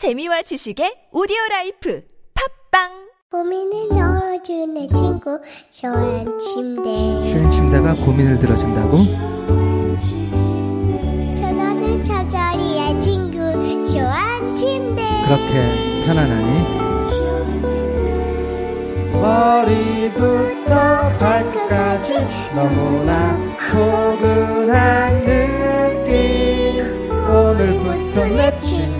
재미와 지식의 오디오 라이프. 팝빵! 고민을 넣어주는 친구 쇼한 침대. 슈행 침대가 고민을 들어준다고? 편안한 잠자리의 친구 쇼한 침대. 그렇게 편안하니? 머리부터 발끝까지 너무나 포근한 느낌. 오늘부터 내 친구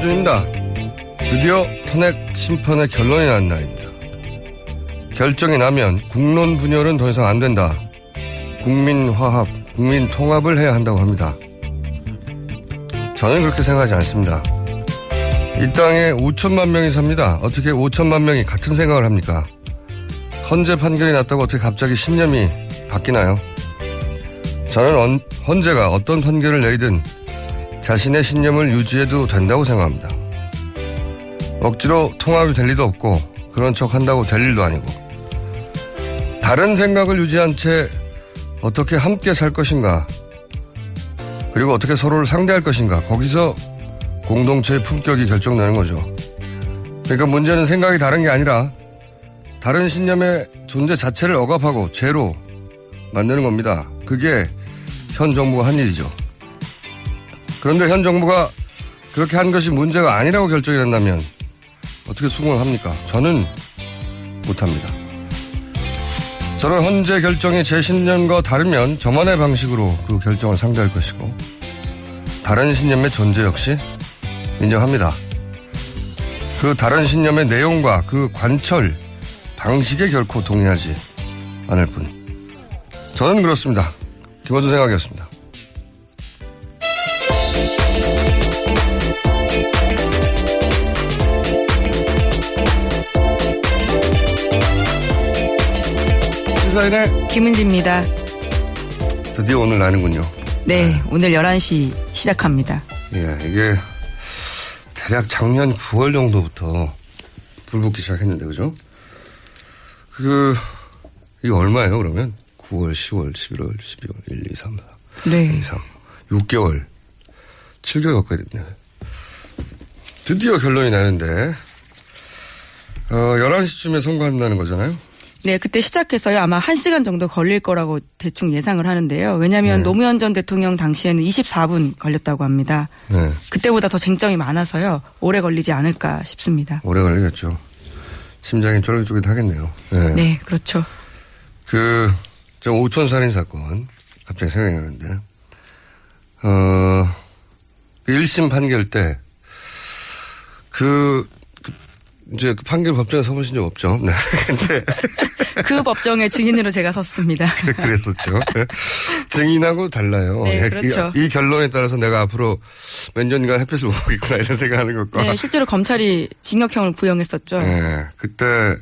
안녕하세요 김원준입니다. 드디어 탄핵 심판의 결론이 난 날입니다. 결정이 나면 국론 분열은 더 이상 안 된다. 국민 화합, 국민 통합을 해야 한다고 합니다. 저는 그렇게 생각하지 않습니다. 이 땅에 5천만 명이 삽니다. 어떻게 5천만 명이 같은 생각을 합니까? 헌재 판결이 났다고 어떻게 갑자기 신념이 바뀌나요? 저는 언- 헌재가 어떤 판결을 내리든 자신의 신념을 유지해도 된다고 생각합니다. 억지로 통합이 될 리도 없고 그런 척 한다고 될 일도 아니고 다른 생각을 유지한 채 어떻게 함께 살 것인가 그리고 어떻게 서로를 상대할 것인가 거기서 공동체의 품격이 결정나는 거죠. 그러니까 문제는 생각이 다른 게 아니라 다른 신념의 존재 자체를 억압하고 죄로 만드는 겁니다. 그게 현 정부가 한 일이죠. 그런데 현 정부가 그렇게 한 것이 문제가 아니라고 결정이 난다면 어떻게 수긍을 합니까? 저는 못합니다. 저는 헌재 결정이 제 신념과 다르면 저만의 방식으로 그 결정을 상대할 것이고 다른 신념의 존재 역시 인정합니다. 그 다른 신념의 내용과 그 관철, 방식에 결코 동의하지 않을 뿐. 저는 그렇습니다. 김원준 생각이었습니다. 사인의 김은지입니다. 드디어 오늘 나는군요. 네, 오늘 11시 시작합니다. 예, 이게 대략 작년 9월 정도부터 불 붙기 시작했는데, 그죠? 그, 이게 얼마예요, 그러면? 9월, 10월, 11월, 12월, 1, 2, 3, 4. 네. 2, 3. 6개월. 7개월 가까이 됐네. 드디어 결론이 나는데, 어, 11시쯤에 선고한다는 거잖아요? 네, 그때 시작해서요. 아마 1시간 정도 걸릴 거라고 대충 예상을 하는데요. 왜냐하면 네. 노무현 전 대통령 당시에는 24분 걸렸다고 합니다. 네. 그때보다 더 쟁점이 많아서요. 오래 걸리지 않을까 싶습니다. 오래 걸리겠죠. 심장이 쫄깃쫄깃하겠네요. 네. 네, 그렇죠. 그, 저 오천 살인 사건, 갑자기 생각이 나는데, 어, 그 1심 판결 때, 그, 그 이제 그 판결 법정에 서보신 적 없죠. 네. 근데 그 법정의 증인으로 제가 섰습니다. 그랬었죠. 네. 증인하고 달라요. 네, 예, 그렇죠. 이, 이 결론에 따라서 내가 앞으로 몇 년간 햇빛을 못 보겠구나 이런 생각하는 것과. 네, 실제로 검찰이 징역형을 부영했었죠. 네, 그때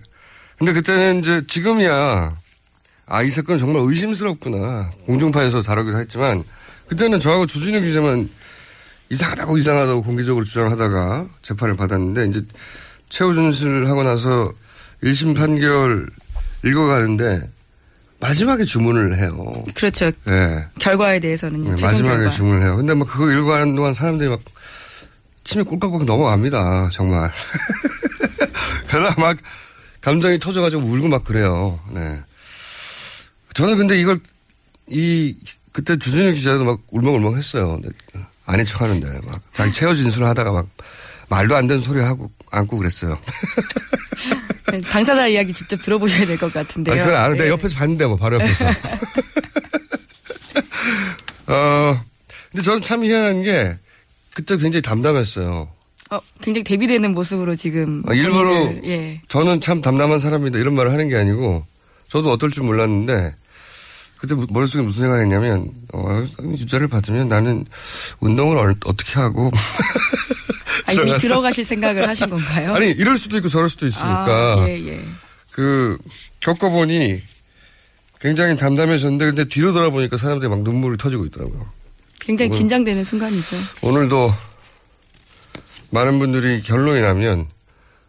근데 그때는 이제 지금이야 아 이 사건 은 정말 의심스럽구나 공중파에서 다루기도 했지만 그때는 저하고 주진우 기자만 이상하다고 이상하다고 공개적으로 주장하다가 재판을 받았는데 이제 최후 준수를 하고 나서 1심 판결 읽어가는데 마지막에 주문을 해요. 그렇죠. 네. 결과에 대해서는요. 네, 마지막에 결과. 주문을 해요. 근데 막 그거 읽어가는 동안 사람들이 막 침이 꼴깍꼴깍 넘어갑니다. 정말. 그러다 막 감정이 터져가지고 울고 막 그래요. 네. 저는 근데 이걸 이 그때 주진우 기자도 막 울먹울먹 했어요. 아닌 척 하는데 막 자기 최후 진술을 하다가 막 말도 안 되는 소리 하고 안고 그랬어요. 네, 당사자 이야기 직접 들어보셔야 될 것 같은데요. 아니, 그건 아는데 네. 옆에서 봤는데 뭐 바로 옆에서. 어, 근데 저는 참 희한한 게 그때 굉장히 담담했어요. 어, 굉장히 대비되는 모습으로 지금 아, 일부러 본인을, 예. 저는 참 담담한 사람이다 이런 말을 하는 게 아니고 저도 어떨 줄 몰랐는데 그때 무- 머릿속에 무슨 생각을 했냐면 어, 유자를 받으면 나는 운동을 얼- 어떻게 하고 아, 이미. 들어가실 생각을 하신 건가요? 아니 이럴 수도 있고 저럴 수도 있으니까 아, 예, 예. 그 겪어보니 굉장히 담담해졌는데 근데 뒤로 돌아보니까 사람들이 막 눈물이 터지고 있더라고요. 굉장히 뭐- 긴장되는 순간이죠. 오늘도 많은 분들이 결론이 나면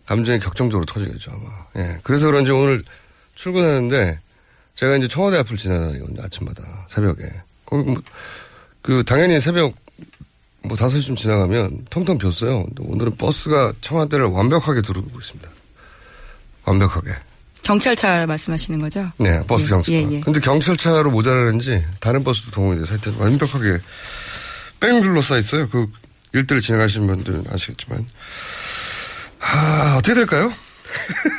감정이 격정적으로 터지겠죠 아마. 예. 그래서 그런지 오늘 출근하는데 제가 이제 청와대 앞을 지나다니거든요 아침마다 새벽에. 거기 뭐, 그 당연히 새벽 뭐 5시쯤 지나가면 텅텅 비었어요. 오늘은 버스가 청와대를 완벽하게 두르고 있습니다. 완벽하게. 경찰차 말씀하시는 거죠? 네, 버스 예, 경찰. 예, 예. 근데 경찰차로 모자라는지 다른 버스도 동원이 돼서 하여튼 완벽하게 뺑 둘러싸 있어요. 그 일대를 지나가시는 분들은 아시겠지만. 아, 어떻게 될까요?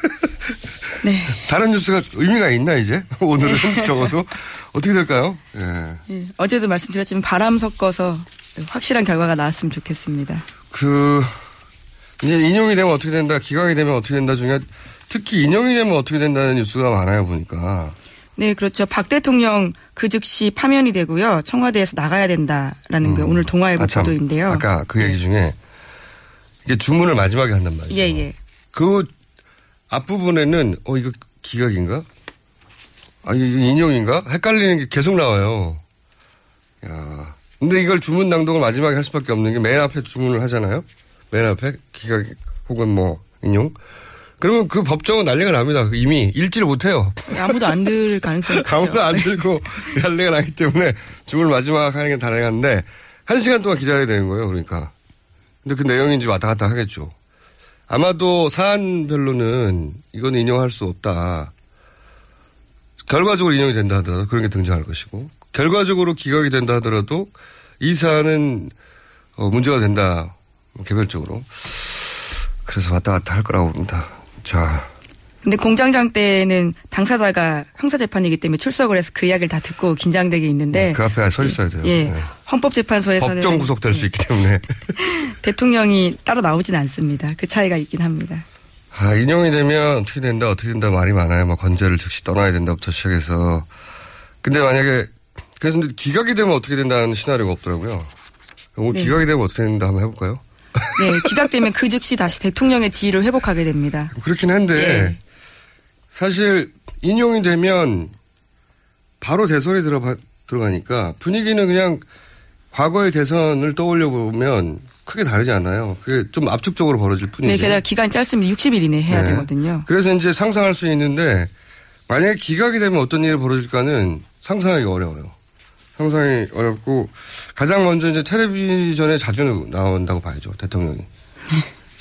네. 다른 뉴스가 의미가 있나, 이제? 오늘은 적어도. 어떻게 될까요? 예. 예, 어제도 말씀드렸지만 바람 섞어서 확실한 결과가 나왔으면 좋겠습니다. 그, 이제 인용이 되면 어떻게 된다, 기각이 되면 어떻게 된다 중에 특히 인용이 되면 어떻게 된다는 뉴스가 많아요, 보니까. 네, 그렇죠. 박 대통령 그 즉시 파면이 되고요. 청와대에서 나가야 된다라는 게 오늘 동아일보 아, 참. 보도인데요. 아까 그 얘기 중에 이게 주문을 마지막에 한단 말이죠. 예, 예. 그 앞부분에는 어 이거 기각인가? 아 이거 인용인가? 헷갈리는 게 계속 나와요. 야. 근데 이걸 주문 낭독을 마지막에 할 수밖에 없는 게 맨 앞에 주문을 하잖아요. 맨 앞에 기각 혹은 뭐 인용. 그러면 그 법정은 난리가 납니다. 이미 읽지를 못해요. 아무도 안 들 가능성이 크죠. 아무도 안 들고 난리가 나기 때문에 주문 마지막 하는 게 다행한데 한 시간 동안 기다려야 되는 거예요. 그러니까. 근데 그 내용인지 왔다 갔다 하겠죠. 아마도 사안별로는 이건 인용할 수 없다. 결과적으로 인용이 된다 하더라도 그런 게 등장할 것이고 결과적으로 기각이 된다 하더라도 이 사안은 어, 문제가 된다. 개별적으로. 그래서 왔다 갔다 할 거라고 봅니다. 자. 근데 공장장 때는 당사자가 형사재판이기 때문에 출석을 해서 그 이야기를 다 듣고 긴장되게 있는데 그 앞에 서 있어야 돼요. 예. 네. 헌법재판소에서는 법정 구속될 수 있기 때문에. 대통령이 따로 나오진 않습니다. 그 차이가 있긴 합니다. 아, 인용이 되면 어떻게 된다, 어떻게 된다 말이 많아요. 막 건재를 즉시 떠나야 된다부터 시작해서. 근데 만약에, 그래서 근데 기각이 되면 어떻게 된다는 시나리오가 없더라고요. 오늘 네. 기각이 되면 어떻게 된다 한번 해볼까요? 네, 기각되면 그 즉시 다시 대통령의 지위를 회복하게 됩니다. 그렇긴 한데, 예. 사실 인용이 되면 바로 대선에 들어가, 들어가니까 분위기는 그냥 과거의 대선을 떠올려 보면 크게 다르지 않아요. 그게 좀 압축적으로 벌어질 뿐이지. 네, 게다가 기간이 짧으면 60일 이내에 해야 네. 되거든요. 그래서 이제 상상할 수 있는데 만약에 기각이 되면 어떤 일이 벌어질까는 상상하기가 어려워요. 상상이 어렵고 가장 먼저 이제 텔레비전에 자주 나온다고 봐야죠 대통령이.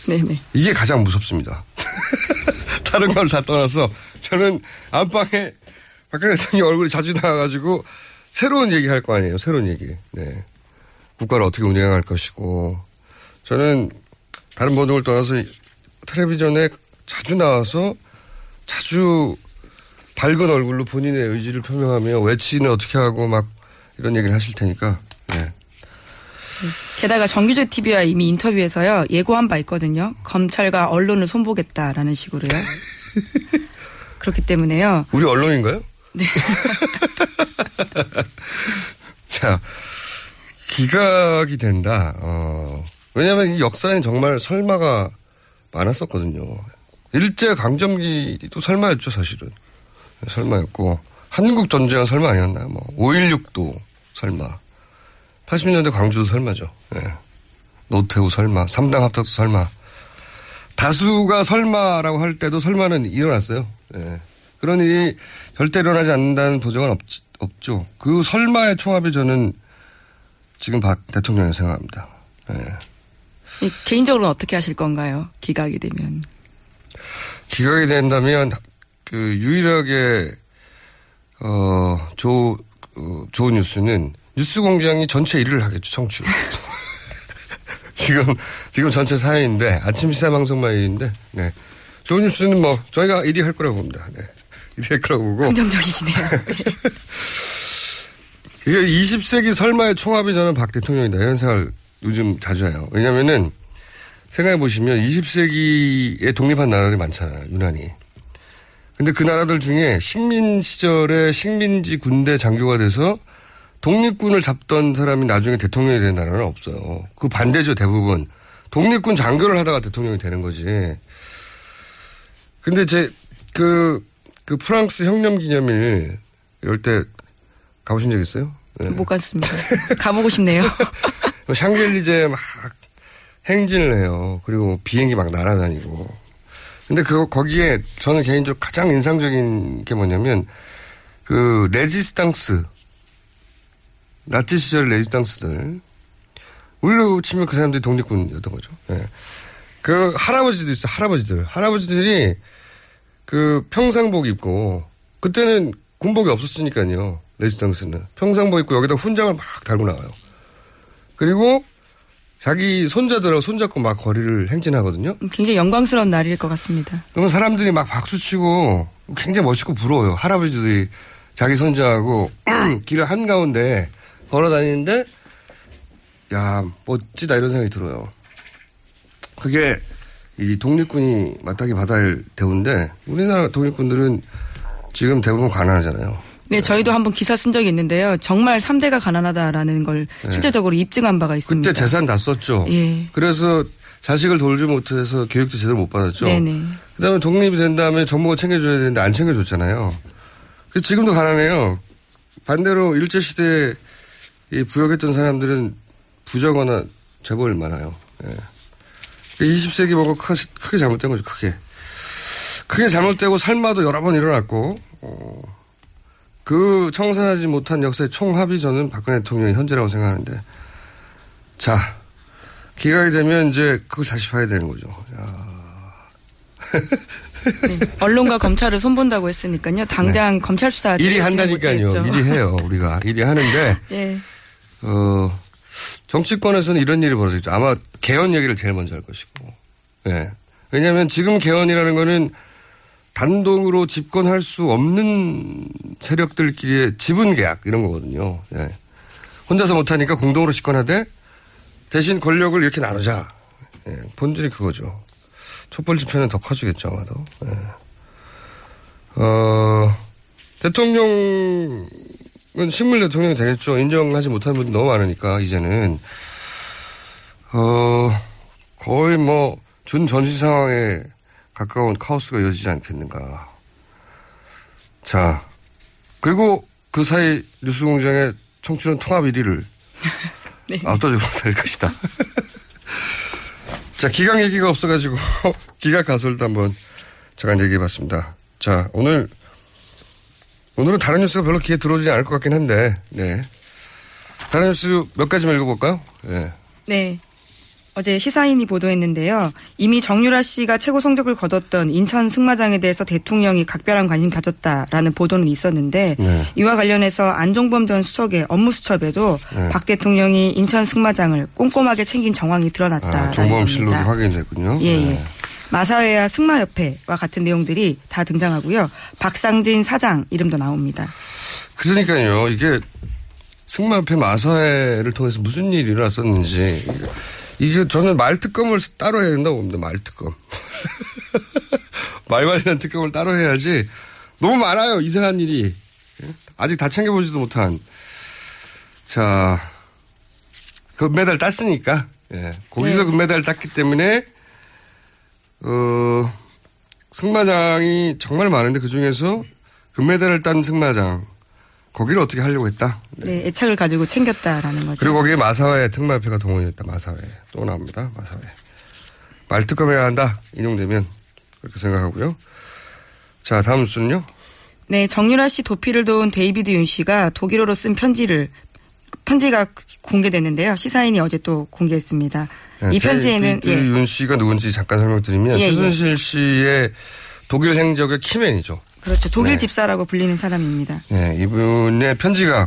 네네. 이게 가장 무섭습니다. 다른 걸 다 떠나서 저는 안방에 박근혜 대통령 얼굴이 자주 나와가지고 새로운 얘기 할 거 아니에요. 새로운 얘기. 네. 국가를 어떻게 운영할 것이고 저는 다른 모든 걸 떠나서 텔레비전에 자주 나와서 자주 밝은 얼굴로 본인의 의지를 표명하며 외치는 어떻게 하고 막 이런 얘기를 하실 테니까 네. 게다가 정규재 TV와 이미 인터뷰에서요 예고한 바 있거든요. 검찰과 언론을 손보겠다라는 식으로요. 그렇기 때문에요. 우리 언론인가요? 네. 자, 기각이 된다. 어, 왜냐하면 이 역사에는 정말 설마가 많았었거든요. 일제 강점기도 설마였죠, 사실은. 설마였고 한국 전쟁은 설마 아니었나요? 뭐 5.16도 설마. 80년대 광주도 설마죠. 예. 노태우 설마, 3당 합작도 설마. 다수가 설마라고 할 때도 설마는 일어났어요. 예. 그런 일이 절대 일어나지 않는다는 보장은 없, 없죠. 그 설마의 총합이 저는 지금 박 대통령이 생각합니다. 예. 이 개인적으로는 어떻게 하실 건가요? 기각이 되면. 기각이 된다면 그 유일하게 어, 조, 어, 좋은 뉴스는 뉴스 공장이 전체 1위를 하겠죠, 청취. 지금, 지금 전체 4위인데, 아침 시사 방송만 1위인데, 네. 좋은 뉴스는 뭐, 저희가 1위 할 거라고 봅니다. 네. 1위 할 거라고 보고. 긍정적이시네요. 이게 20세기 설마의 총합이 저는 박 대통령이다. 이런 생각을 요즘 자주 해요. 왜냐면은, 생각해 보시면 20세기에 독립한 나라들이 많잖아요, 유난히. 근데 그 나라들 중에 식민 시절에 식민지 군대 장교가 돼서 독립군을 잡던 사람이 나중에 대통령이 된 나라는 없어요. 그 반대죠, 대부분. 독립군 장교를 하다가 대통령이 되는 거지. 근데 제, 그, 그 프랑스 혁명 기념일 이럴 때 가보신 적 있어요? 네. 못 갔습니다. 가보고 싶네요. 샹젤리제 막 행진을 해요. 그리고 비행기 막 날아다니고. 근데 그, 거기에 저는 개인적으로 가장 인상적인 게 뭐냐면 그 레지스탕스. 나치 시절 레지스탕스들. 우리로 치면 그 사람들이 독립군이었던 거죠. 예. 그 할아버지도 있어, 할아버지들. 할아버지들이 그 평상복 입고 그때는 군복이 없었으니까요. 레지스탕스는. 평상복 입고 여기다 훈장을 막 달고 나와요. 그리고 자기 손자들하고 손잡고 막 거리를 행진하거든요. 굉장히 영광스러운 날일 것 같습니다. 그러면 사람들이 막 박수치고 굉장히 멋있고 부러워요. 할아버지들이 자기 손자하고 길을 한가운데 걸어 다니는데 야 멋지다 이런 생각이 들어요. 그게 이 독립군이 마땅히 받아야 할 대우인데 우리나라 독립군들은 지금 대부분 가난하잖아요. 네, 저희도 한번 기사 쓴 적이 있는데요. 정말 3대가 가난하다라는 걸 네. 실제적으로 입증한 바가 있습니다. 그때 재산 다 썼죠. 예. 그래서 자식을 돌지 못해서 교육도 제대로 못 받았죠. 네네. 그다음에 독립이 된 다음에 정부가 챙겨줘야 되는데 안 챙겨줬잖아요. 그래서 지금도 가난해요. 반대로 일제 시대에 이 부역했던 사람들은 부자거나 재벌 많아요. 예. 20세기 뭔가 크게, 크게 잘못된 거죠. 크게. 크게 잘못되고 삶마도 여러 번 일어났고 어, 그 청산하지 못한 역사의 총합이 저는 박근혜 대통령의 현재라고 생각하는데 자 기각이 되면 이제 그걸 다시 봐야 되는 거죠. 네. 언론과 검찰을 손본다고 했으니까요. 당장 검찰 수사 일이 한다니까요. 일이 해요. 우리가 일이 하는데 예. 어 정치권에서는 이런 일이 벌어지죠. 아마 개헌 얘기를 제일 먼저 할 것이고. 예. 왜냐하면 지금 개헌이라는 거는 단독으로 집권할 수 없는 세력들끼리의 지분 계약 이런 거거든요. 예. 혼자서 못하니까 공동으로 집권하되 대신 권력을 이렇게 나누자. 예. 본질이 그거죠. 촛불 집회는 더 커지겠죠 아마도. 예. 어, 대통령은 식물 대통령이 되겠죠. 인정하지 못하는 분들이 너무 많으니까 이제는 어 거의 뭐 준 전시 상황에 가까운 카오스가 이어지지 않겠는가. 자, 그리고 그 사이 뉴스공장의 청취는 통합 1위를 네. 압도적으로 될 것이다. 자, 기강 얘기가 없어가지고 기각 가설도 한번 잠깐 얘기해봤습니다. 자, 오늘 오늘은 다른 뉴스가 별로 귀에 들어오지 않을 것 같긴 한데, 네. 다른 뉴스 몇 가지만 읽어볼까요? 네. 네. 어제 시사인이 보도했는데요. 이미 정유라 씨가 최고 성적을 거뒀던 인천 승마장에 대해서 대통령이 각별한 관심 가졌다라는 보도는 있었는데 네. 이와 관련해서 안종범 전 수석의 업무 수첩에도 네. 박 대통령이 인천 승마장을 꼼꼼하게 챙긴 정황이 드러났다라는 아, 정범실록이 겁니다. 확인됐군요. 예, 예. 네. 마사회와 승마협회와 같은 내용들이 다 등장하고요. 박상진 사장 이름도 나옵니다. 그러니까요, 이게 승마협회 마사회를 통해서 무슨 일이 일어났었는지 이게 저는 말 특검을 따로 해야 된다고 봅니다. 말 특검. 말 관련 특검을 따로 해야지 너무 많아요. 이상한 일이. 예? 아직 다 챙겨보지도 못한. 자, 금메달 땄으니까. 예. 거기서 네. 금메달 땄기 때문에, 어, 승마장이 정말 많은데 그 중에서 금메달을 딴 승마장. 거기를 어떻게 하려고 했다. 네, 애착을 가지고 챙겼다라는 거죠. 그리고 거기에 마사회 특마협회가 동원이 됐다. 마사회. 또 나옵니다. 마사회. 말특검해야 한다. 인용되면. 그렇게 생각하고요. 자, 다음 순요. 네, 정유라 씨 도피를 도운 데이비드 윤 씨가 독일어로 쓴 편지를 편지가 공개됐는데요. 시사인이 어제 또 공개했습니다. 네, 이 편지에는 데이비드 윤 씨가 누군지 잠깐 설명드리면 예, 예. 최순실 씨의 독일 행적의 key man이죠. 그렇죠. 독일 네. 집사라고 불리는 사람입니다. 예, 이분의 편지가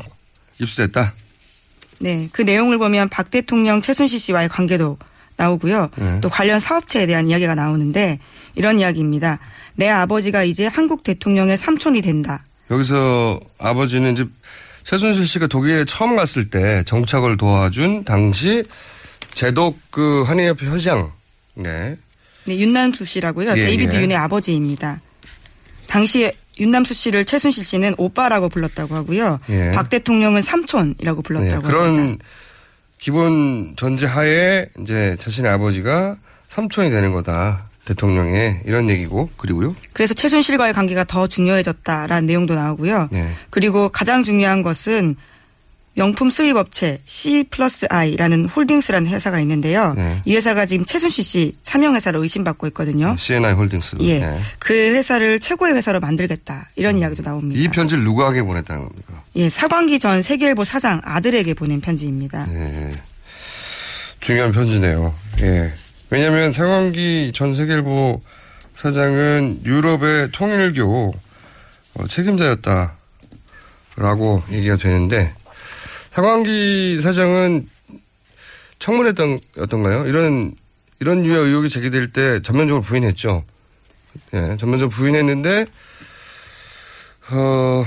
입수됐다. 네, 그 내용을 보면 박 대통령 최순실 씨와의 관계도 나오고요. 네. 또 관련 사업체에 대한 이야기가 나오는데 이런 이야기입니다. 내 아버지가 이제 한국 대통령의 삼촌이 된다. 여기서 아버지는 이제 최순실 씨가 독일에 처음 갔을 때 정착을 도와준 당시 재독 그 한인협회 회장. 네. 네, 윤남수 씨라고요. 예, 데이비드 예. 윤의 아버지입니다. 당시에 윤남수 씨를 최순실 씨는 오빠라고 불렀다고 하고요. 예. 박 대통령은 삼촌이라고 네, 불렀다고 그런 합니다. 기본 전제 하에 이제 자신의 아버지가 삼촌이 되는 거다. 대통령의 이런 얘기고 그리고요. 그래서 최순실과의 관계가 더 중요해졌다라는 내용도 나오고요. 네. 그리고 가장 중요한 것은 명품 수입 업체 C 플러스 I라는 홀딩스라는 회사가 있는데요. 네. 이 회사가 지금 최순실 씨 차명 회사로 의심받고 있거든요. CNI 홀딩스. 예. 네. 그 회사를 최고의 회사로 만들겠다. 이런 이야기도 나옵니다. 이 편지를 누구에게 보냈다는 겁니까? 예, 사관기 전 세계일보 사장 아들에게 보낸 편지입니다. 네. 중요한 편지네요. 예. 왜냐하면 상황기 전 세계일보 사장은 유럽의 통일교 어, 책임자였다라고 얘기가 되는데 상황기 사장은 청문회던 어떤가요? 이런 이런 유의 의혹이 제기될 때 전면적으로 부인했죠. 예, 전면적으로 부인했는데 어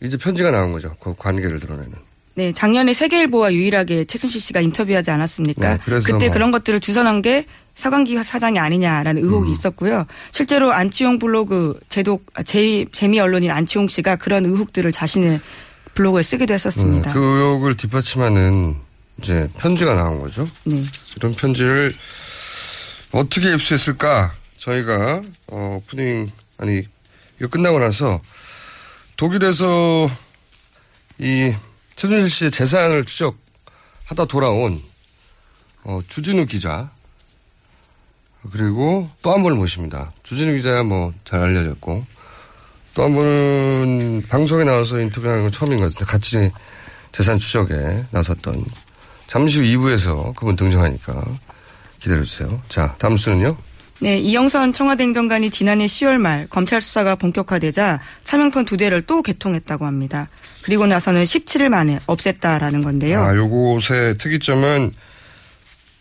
이제 편지가 나온 거죠. 그 관계를 드러내는. 네, 작년에 세계일보와 유일하게 최순실 씨가 인터뷰하지 않았습니까? 네, 그래서 그때 뭐. 그런 것들을 주선한 게 사관기 사장이 아니냐라는 음. 의혹이 있었고요. 실제로 안치홍 블로그 제독 아, 제, 재미 언론인 안치홍 씨가 그런 의혹들을 자신의 블로그에 쓰기도 했었습니다. 음, 그 의혹을 뒷받침하는 이제 편지가 나온 거죠. 네. 이런 편지를 어떻게 입수했을까? 저희가 어, 오프닝 아니 이거 끝나고 나서 독일에서 이 최준실 씨의 재산을 추적하다 돌아온 어, 주진우 기자 그리고 또 한 분을 모십니다. 주진우 기자야 뭐 잘 알려졌고 또 한 분은 방송에 나와서 인터뷰하는 건 처음인 것 같은데 같이 재산 추적에 나섰던 잠시 후 2부에서 그분 등장하니까 기다려주세요. 자, 다음 수는요? 네, 이영선 청와대 행정관이 지난해 10월 말 검찰 수사가 본격화되자 차명폰 두 대를 또 개통했다고 합니다. 그리고 나서는 17일 만에 없앴다라는 건데요. 아, 요곳의 특이점은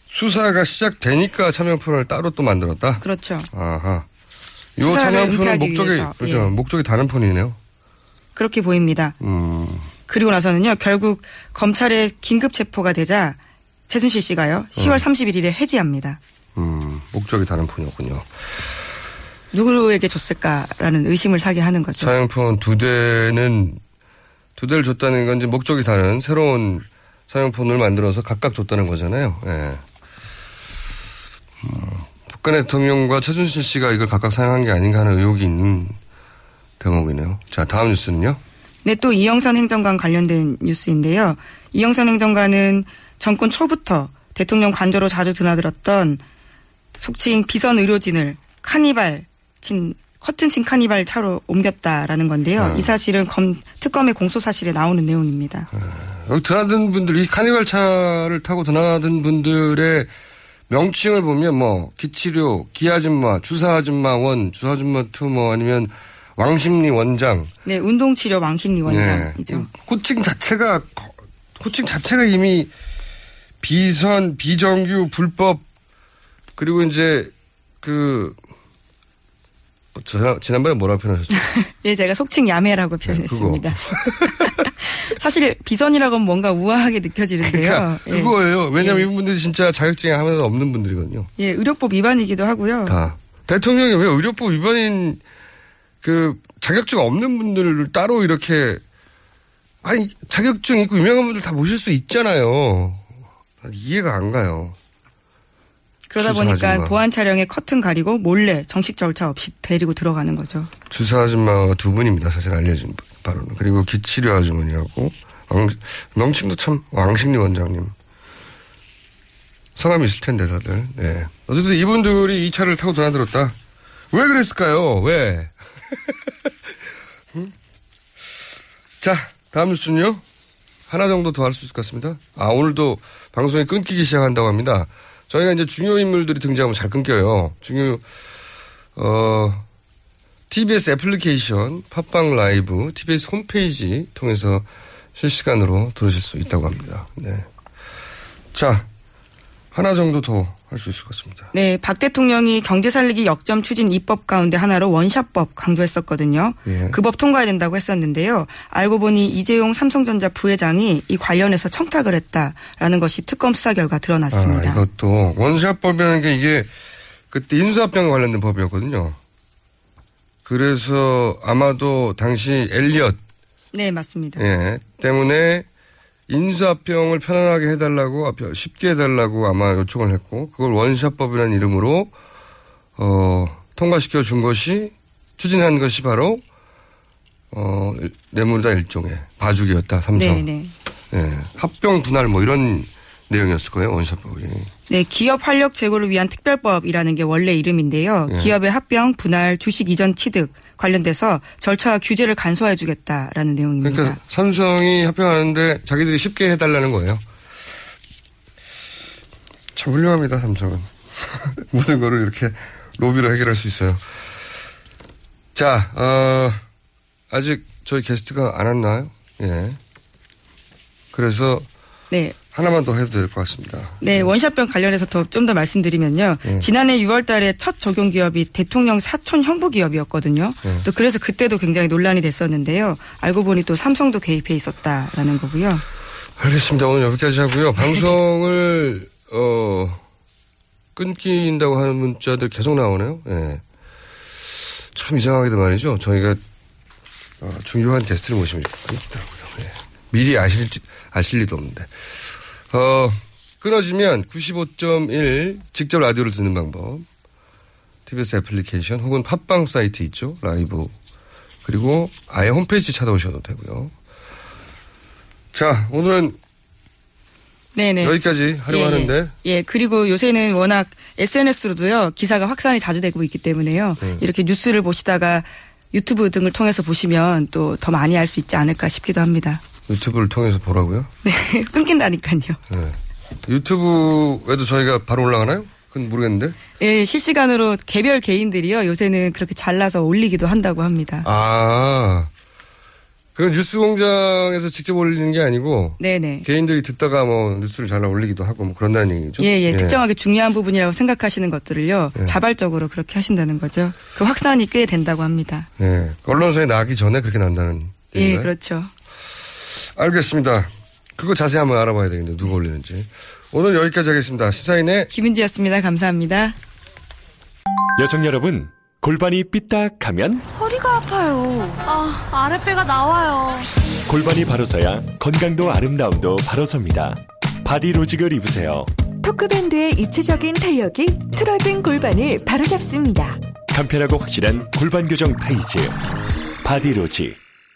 수사가 시작되니까 차명폰을 따로 또 만들었다? 그렇죠. 아하. 차명폰은 은폐하기 목적이, 위해서, 그렇죠. 예. 목적이 다른 폰이네요. 그렇게 보입니다. 음, 그리고 나서는요, 결국 검찰에 긴급 체포가 되자 최순실 씨가요, 10월 31일에 해지합니다. 음, 목적이 다른 폰이었군요. 누구에게 줬을까라는 의심을 사게 하는 거죠. 차명폰 두 대는, 두 대를 줬다는 건 이제 목적이 다른 새로운 차명폰을 만들어서 각각 줬다는 거잖아요. 예. 음, 박근혜 대통령과 최준실 씨가 이걸 각각 사용한 게 아닌가 하는 의혹이 있는 대목이네요. 자, 다음 뉴스는요? 네, 또 이영선 행정관 관련된 뉴스인데요. 이영선 행정관은 정권 초부터 대통령 관저로 자주 드나들었던 속칭 비선 의료진을 카니발 친 커튼 친 카니발 차로 옮겼다라는 건데요. 네. 이 사실은 검, 특검의 공소 사실에 나오는 내용입니다. 여기 드나든 분들, 이 카니발 차를 타고 드나든 분들의 명칭을 보면 뭐, 기치료, 기아줌마, 주사아줌마 원, 주사아줌마2 뭐 아니면 왕심리 원장. 네, 운동치료 망심리 원장이죠. 네. 호칭 자체가, 거- 호칭 자체가 이미 비선, 비정규, 불법, 그리고 이제 그, 뭐 지난- 지난번에 뭐라 표현하셨죠? 예, 제가 속칭 야매라고 네, 표현했습니다. 사실 비선이라고 뭔가 우아하게 느껴지는데요. 그러니까 예. 그거예요. 왜냐면 이분들이 진짜 자격증이 하나도 없는 분들이거든요. 예, 의료법 위반이기도 하고요. 다. 대통령이 왜 의료법 위반인 그 자격증 없는 분들을 따로 이렇게 아니 자격증 있고 유명한 분들 다 모실 수 있잖아요. 이해가 안 가요. 그러다 보니까 마. 보안 촬영에 커튼 가리고 몰래 정식 절차 없이 데리고 들어가는 거죠. 주사 아줌마가 두 분입니다. 사실 알려진 바 로는. 그리고 기치료 아주머니하고 왕- 명칭도 참 왕식리 원장님. 성함이 있을 텐데 다들. 네. 어쨌든 이분들이 이 차를 타고 드나들었다. 왜 그랬을까요? 왜? 음? 자, 다음 뉴스는요. 하나 정도 더 할 수 있을 것 같습니다. 아, 오늘도 방송이 끊기기 시작한다고 합니다. 저희가 이제 중요 인물들이 등장하면 잘 끊겨요. 중요, 어, TBS 애플리케이션, 팟빵 라이브, TBS 홈페이지 통해서 실시간으로 들으실 수 있다고 합니다. 네. 자, 하나 정도 더 할 수 있을 것 같습니다. 네, 박 대통령이 경제 살리기 역점 추진 입법 가운데 하나로 원샷법 강조했었거든요. 예. 그법 통과해야 된다고 했었는데요. 알고 보니 이재용 삼성전자 부회장이 이 관련해서 청탁을 했다라는 것이 특검 수사 결과 드러났습니다. 아, 이것도 원샷법이라는 게 이게 그때 인수합병과 관련된 법이었거든요. 그래서 아마도 당시 엘리엇 네, 맞습니다. 예, 때문에 인수합병을 편안하게 해달라고 쉽게 해달라고 아마 요청을 했고 그걸 원샷법이라는 이름으로 어, 통과시켜 준 것이 추진한 것이 바로 어, 뇌물이다 일종의 봐주기였다 삼성. 네, 네. 예, 합병 분할 뭐 이런 내용이었을 거예요 원샷법이. 네, 기업 활력 제고를 위한 특별법이라는 게 원래 이름인데요. 예. 기업의 합병, 분할, 주식 이전 취득 관련돼서 절차와 규제를 간소화해 주겠다라는 내용입니다. 그러니까 삼성이 합병하는데 자기들이 쉽게 해달라는 거예요. 참 훌륭합니다 삼성은 모든 거를 이렇게 로비로 해결할 수 있어요. 자, 어, 아직 저희 게스트가 안 왔나요? 예. 그래서 네. 하나만 더 해도 될 것 같습니다. 네, 원샷병 관련해서 더좀더 말씀드리면요. 예. 지난해 6월 달에 첫 적용 기업이 대통령 사촌 형부 기업이었거든요. 예. 또 그래서 그때도 굉장히 논란이 됐었는데요. 알고 보니 또 삼성도 개입해 있었다라는 거고요. 알겠습니다. 오늘 여기까지 하고요. 방송을 어 끊긴다고 하는 문자들 계속 나오네요. 예. 참 이상하게도 말이죠. 저희가 어, 중요한 게스트를 모시면. 예. 미리 아실 아실 리도 없는데. 어 끊어지면 95.1 직접 라디오를 듣는 방법. TBS 애플리케이션 혹은 팟빵 사이트 있죠. 라이브. 그리고 아예 홈페이지 찾아오셔도 되고요. 자, 오늘은 네네. 여기까지 하려고 예, 하는데 예, 그리고 요새는 워낙 SNS로도요, 기사가 확산이 자주 되고 있기 때문에요. 네. 이렇게 뉴스를 보시다가 유튜브 등을 통해서 보시면 또 더 많이 알 수 있지 않을까 싶기도 합니다. 유튜브를 통해서 보라고요? 네, 끊긴다니까요. 네. 유튜브에도 저희가 바로 올라가나요? 그건 모르겠는데. 예, 실시간으로 개별 개인들이요, 요새는 그렇게 잘라서 올리기도 한다고 합니다. 아. 그건 뉴스 공장에서 직접 올리는 게 아니고 네네. 개인들이 듣다가 뭐 뉴스를 잘라 올리기도 하고 뭐 그런다는 얘기죠. 예, 예, 특정하게 중요한 부분이라고 생각하시는 것들을요, 예. 자발적으로 그렇게 하신다는 거죠. 그 확산이 꽤 된다고 합니다. 네. 언론사에 나기 전에 그렇게 난다는 예, 얘기인가요? 그렇죠. 알겠습니다. 그거 자세히 한번 알아봐야 되겠네요. 누가 올리는지. 오늘 여기까지 하겠습니다. 시사인의 김은지였습니다. 감사합니다. 여성 여러분, 골반이 삐딱하면 허리가 아파요. 아, 아랫배가 나와요. 골반이 바로서야 건강도 아름다움도 바로섭니다. 바디로직을 입으세요. 토크밴드의 입체적인 탄력이 틀어진 골반을 바로잡습니다. 간편하고 확실한 골반 교정 타이즈. 바디로직.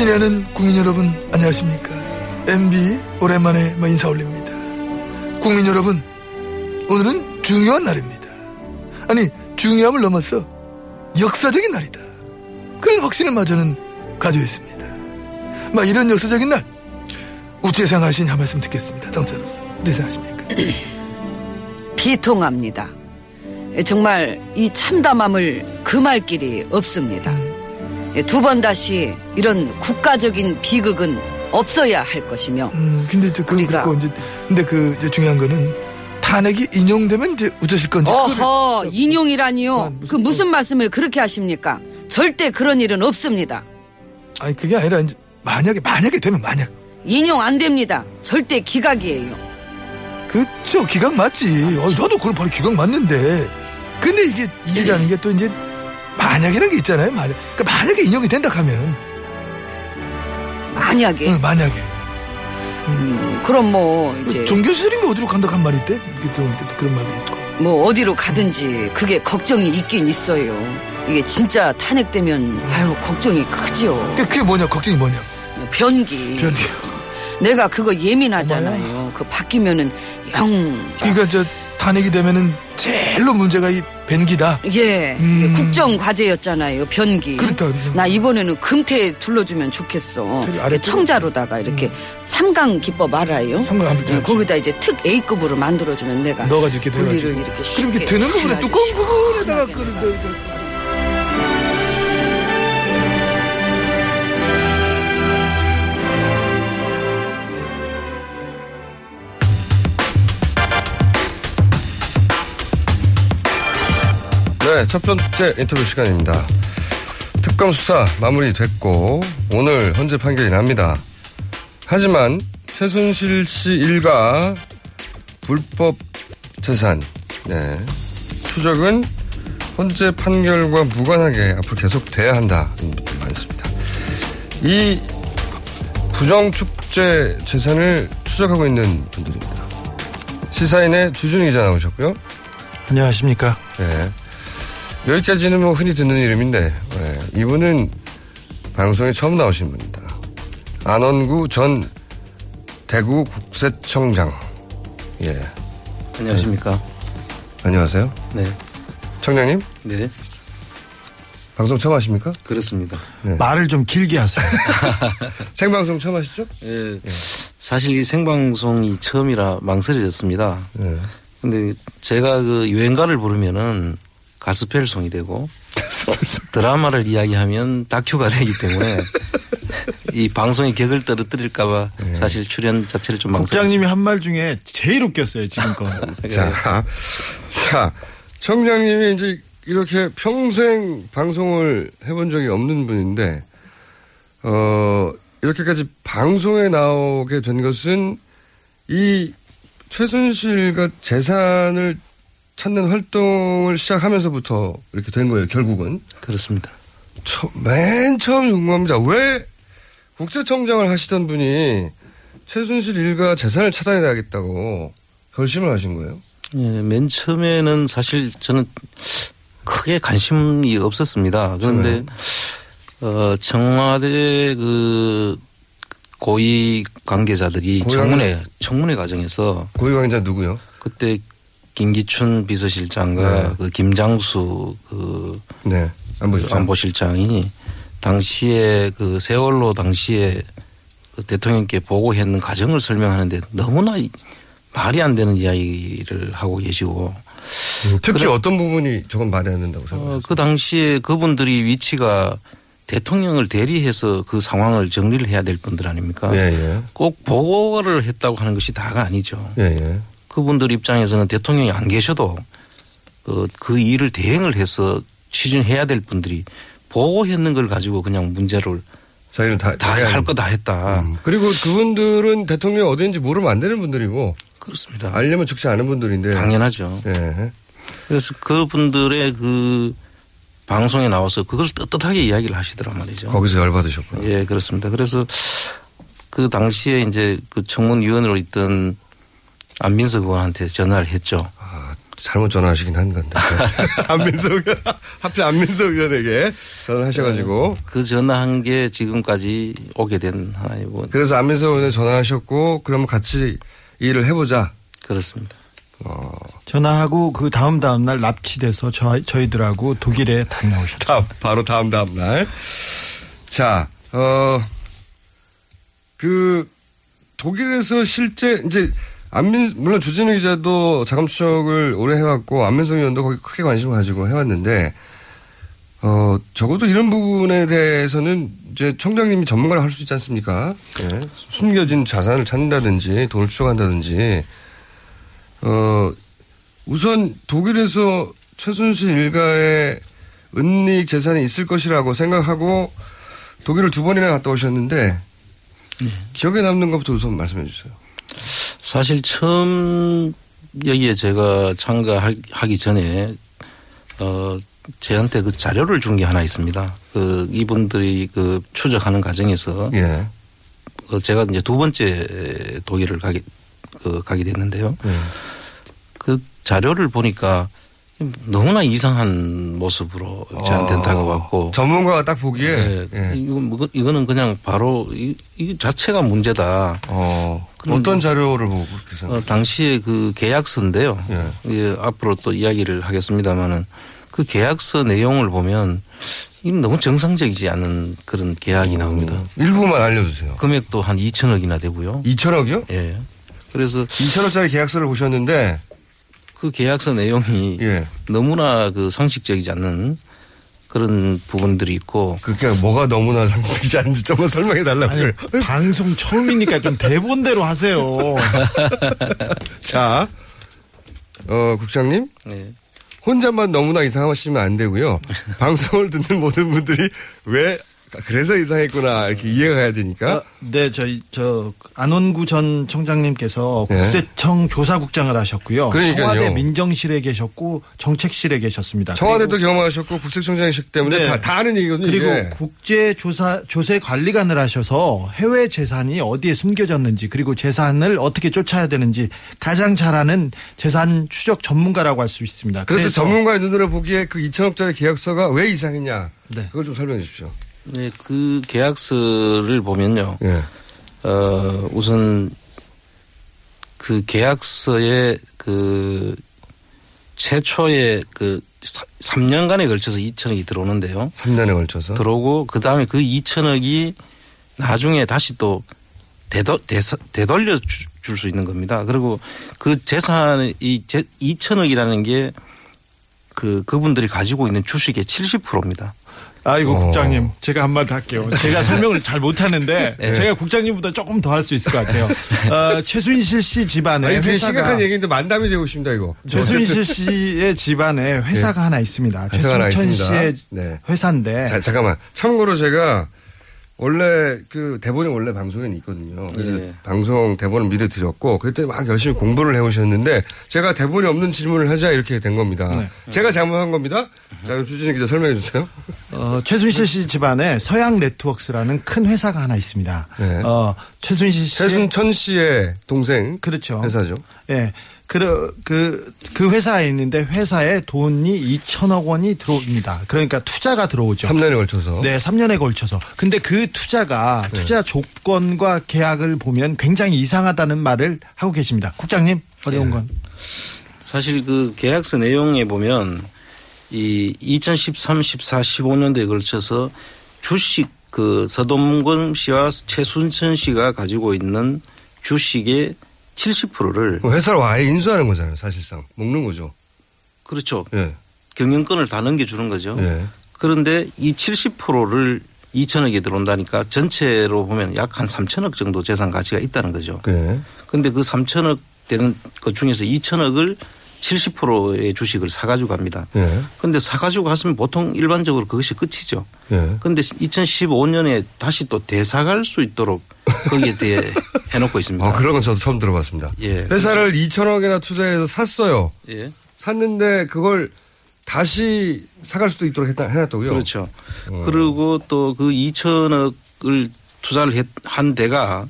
친애하는 국민 여러분 안녕하십니까? MB 오랜만에 뭐 인사 올립니다. 국민 여러분 오늘은 중요한 날입니다. 아니 중요함을 넘어서 역사적인 날이다. 그런 확신을 마저는 가지고 있습니다. 막 이런 역사적인 날 생하신 한 말씀 듣겠습니다. 당사로서. 어떻게 생각하십니까? 비통합니다. 정말 이 참담함을 금할 길이 없습니다 두 번 다시 이런 국가적인 비극은 없어야 할 것이며 음, 근데 저 그건 그렇고 이제 근데 그 이제 중요한 거는 탄핵이 인용되면 이제 어쩌실 건지 어허 인용이라니요? 그 무슨 말씀을 그렇게 하십니까? 절대 그런 일은 없습니다. 아니 그게 아니라 이제 만약에 만약에 되면 만약. 인용 안 됩니다. 절대 기각이에요. 그쵸 기각 맞지. 어, 나도 그걸 바로 기각 맞는데. 근데 이게 일이라는 게 또 이제 만약이라는 게 있잖아요. 만약 그러니까 만약에 인용이 된다 하면. 만약에? 응, 만약에. 음, 그럼 뭐 이제 종교시설인가 어디로 간다 한 말이 있대? 이게 또 그런 말이 있고. 뭐 어디로 가든지 그게 걱정이 있긴 있어요. 이게 진짜 탄핵되면 아유 걱정이 크죠. 그게, 그게 뭐냐? 걱정이 뭐냐? 변기. 변기. 내가 그거 예민하잖아요. 그 바뀌면은 영. 그러니까 저 탄핵이 되면은 제일로 문제가 이 변기다. 예, 음. 국정 과제였잖아요. 변기. 그렇다. 나 이번에는 금태 둘러주면 좋겠어. 청자로다가 이렇게 음. 삼강 기법 알아요? 삼강 네, 거기다 이제 특 A급으로 만들어주면 내가 너가 이렇게 분리를 이렇게 그럼 이게 드는 거보다 두꺼운 부분에다가 끓는다. 네, 첫 번째 인터뷰 시간입니다. 특검 수사 마무리됐고 오늘 헌재 판결이 납니다. 하지만 최순실 씨 일가 불법 재산 네, 추적은 헌재 판결과 무관하게 앞으로 계속 돼야 한다는 분들이 많습니다. 이 부정축제 재산을 추적하고 있는 분들입니다. 시사인의 주준 기자 나오셨고요. 안녕하십니까. 네. 여기까지는 뭐 흔히 듣는 이름인데 네. 이분은 방송에 처음 나오신 분입니다. 안원구 전 대구 국세청장. 예. 안녕하십니까. 네. 안녕하세요. 네. 청장님? 네. 방송 처음 하십니까? 그렇습니다. 네. 말을 좀 길게 하세요. 생방송 처음 하시죠? 예. 예. 사실 이 생방송이 처음이라 망설여졌습니다. 예. 근데 제가 그 유행가를 부르면은 가스펠송이 되고 드라마를 이야기하면 다큐가 되기 때문에 이 방송의 격을 떨어뜨릴까봐 네. 사실 출연 자체를 좀 국장님이 한 말 중에 제일 웃겼어요 지금껏. 자, 자, 청장님이 이제 이렇게 평생 방송을 해본 적이 없는 분인데 어 이렇게까지 방송에 나오게 된 것은 이 최순실과 재산을 찾는 활동을 시작하면서부터 이렇게 된 거예요, 결국은. 그렇습니다. 처, 맨 처음 궁금합니다. 왜 국세청장을 하시던 분이 최순실 일가 재산을 찾아내야겠다고 결심을 하신 거예요? 예, 맨 처음에는 사실 저는 크게 관심이 없었습니다. 그런데, 어, 청와대 그 고위 관계자들이 고위 청문회, 청문회 과정에서. 고위 관계자 누구요? 그때 김기춘 비서실장과 네. 그 김장수 그 네. 안보실장. 안보실장이 당시에 그 세월로 당시에 그 대통령께 보고했는 과정을 설명하는데 너무나 말이 안 되는 이야기를 하고 계시고 음, 특히 그래, 어떤 부분이 조금 말이 안 된다고 생각하세요? 어, 그 당시에 그분들이 위치가 대통령을 대리해서 그 상황을 정리를 해야 될 분들 아닙니까? 예, 예. 꼭 보고를 했다고 하는 것이 다가 아니죠. 예, 예. 그분들 입장에서는 대통령이 안 계셔도 그, 그 일을 대행을 해서 추진해야 될 분들이 보고했는 걸 가지고 그냥 문제를 자기는 다 할 거 다 했다. 음. 그리고 그분들은 대통령이 어딘지 모르면 안 되는 분들이고 그렇습니다. 알려면 죽지 않은 분들인데 당연하죠. 예. 그래서 그분들의 그 방송에 나와서 그걸 떳떳하게 이야기를 하시더란 말이죠. 거기서 열받으셨구나. 예, 그렇습니다. 그래서 그 당시에 이제 그 청문위원으로 있던 안민석 의원한테 전화를 했죠. 잘못 전화하시긴 한 건데. 안민석 의원, 하필 안민석 의원에게 전화하셔가지고. 그 전화한 게 지금까지 오게 된 하나의 뭐. 그래서 안민석 의원에 전화하셨고, 그러면 같이 일을 해보자. 그렇습니다. 어. 전화하고 그 다음 다음 날 납치돼서 저, 저희들하고 독일에 다녀오셨죠. 다음, 바로 다음 다음 날. 자, 어, 그, 독일에서 실제, 이제, 안민, 물론 주진우 기자도 자금 추적을 오래 해왔고, 안민석 의원도 거기 크게 관심을 가지고 해왔는데, 어, 적어도 이런 부분에 대해서는 이제 청장님이 전문가를 할 수 있지 않습니까? 예. 숨겨진 자산을 찾는다든지, 돈을 추적한다든지, 어, 우선 독일에서 최순실 일가의 은닉 재산이 있을 것이라고 생각하고 독일을 두 번이나 갔다 오셨는데 기억에 남는 것부터 우선 말씀해 주세요. 사실 처음 여기에 제가 참가하기 전에 어 저한테 그 자료를 준 게 하나 있습니다. 그 이분들이 그 추적하는 과정에서 예. 어 제가 이제 두 번째 독일을 가게 그 가게 됐는데요. 예. 그 자료를 보니까 너무나 이상한 모습으로 저한테 어, 다가왔고 전문가가 딱 보기에 예, 예. 이거 뭐 이거는 그냥 바로 이, 이 자체가 문제다. 어, 어떤 자료를 보고 그렇게 생각? 어, 당시에 그 계약서인데요. 예. 예, 앞으로 또 이야기를 하겠습니다만은 그 계약서 내용을 보면 이 너무 정상적이지 않은 그런 계약이 나옵니다. 일부만 알려주세요. 금액도 한 2천억이나 되고요. 2천억이요? 예. 그래서 2천억짜리 계약서를 보셨는데 그 계약서 내용이 예. 너무나 그 상식적이지 않는 그런 부분들이 있고 그게 뭐가 너무나 상식적이지 않은지 좀만 설명해 달라고요. 방송 처음이니까 좀 대본대로 하세요. 자, 어, 국장님. 네. 혼자만 너무나 이상하시면 안 되고요. 방송을 듣는 모든 분들이 왜 그래서 이상했구나 이렇게 이해가 가야 되니까. 어, 네, 저희 저 안원구 전 청장님께서 네. 국세청 조사국장을 하셨고요. 그러니까요. 청와대 민정실에 계셨고 정책실에 계셨습니다. 청와대도 경험하셨고 국세청장이셨기 때문에 네. 다, 다 아는 얘기거든요. 그리고 이게. 국제조사 조세 관리관을 하셔서 해외 재산이 어디에 숨겨졌는지 그리고 재산을 어떻게 쫓아야 되는지 가장 잘 아는 재산 추적 전문가라고 할 수 있습니다. 그래서, 전문가의 눈으로 보기에 그 2천억짜리 계약서가 왜 이상했냐. 네. 그걸 좀 설명해 주십시오. 네, 그 계약서를 보면요. 예. 어, 우선 그 계약서에 그 최초의 그 3년간에 걸쳐서 2천억이 들어오는데요. 3년에 걸쳐서. 들어오고 그 다음에 그 2천억이 나중에 다시 또 되돌, 되돌려 줄 수 있는 겁니다. 그리고 그 재산이 이 2천억이라는 게 그 그분들이 가지고 있는 주식의 70%입니다. 아이고 어. 국장님 제가 한마디 할게요. 제가 설명을 잘 못하는데 네. 제가 국장님보다 조금 더 할 수 있을 것 같아요. 어, 최순실 씨 집안에 아니, 회사가 심각한 얘기인데 만담이 되고 있습니다, 이거. 최순실. 씨의 집안에 회사가 하나 있습니다. 회사가 하나 있습니다. 씨의 네. 회사인데 자, 잠깐만. 참고로 제가 원래 그 대본이 원래 방송에는 있거든요. 그래서 네. 방송 대본을 미리 드렸고 그랬더니 막 열심히 공부를 해오셨는데 제가 대본이 없는 질문을 하자 이렇게 된 겁니다. 네. 제가 잘못한 겁니다. 자, 그럼 주진희 기자 설명해 주세요. 어, 최순실 씨 집안에 서양 네트워크스라는 큰 회사가 하나 있습니다. 네. 어, 최순실 씨 최순천 씨의 동생 그렇죠. 회사죠. 예. 그, 그, 그 회사에 있는데 회사에 돈이 2천억 원이 들어옵니다. 그러니까 투자가 들어오죠. 3년에 걸쳐서. 네, 3년에 걸쳐서. 근데 그 투자가 네. 투자 조건과 계약을 보면 굉장히 이상하다는 말을 하고 계십니다. 국장님, 어려운 네. 건. 사실 그 계약서 내용에 보면 이 2013, 14, 15년도에 걸쳐서 주식 그 서동건 씨와 최순천 씨가 가지고 있는 주식의 70%를 회사를 아예 인수하는 거잖아요, 사실상. 먹는 거죠. 그렇죠. 예. 경영권을 다 넘겨주는 거죠. 예. 그런데 이 70%를 2천억이 들어온다니까 전체로 보면 약 한 3천억 정도 재산 가치가 있다는 거죠. 예. 그런데 그 3천억 되는 것 중에서 2천억을 70%의 주식을 사가지고 갑니다. 예. 그런데 사가지고 갔으면 보통 일반적으로 그것이 끝이죠. 예. 그런데 2015년에 다시 또 대사갈 수 있도록 거기에 대해 해놓고 있습니다. 아, 그런 건 저도 처음 들어봤습니다. 예. 회사를 2천억이나 투자해서 샀어요. 예. 샀는데 그걸 다시 사갈 수도 있도록 해놨다고요? 그렇죠. 그리고 또 그 2천억을 투자를 했, 한 데가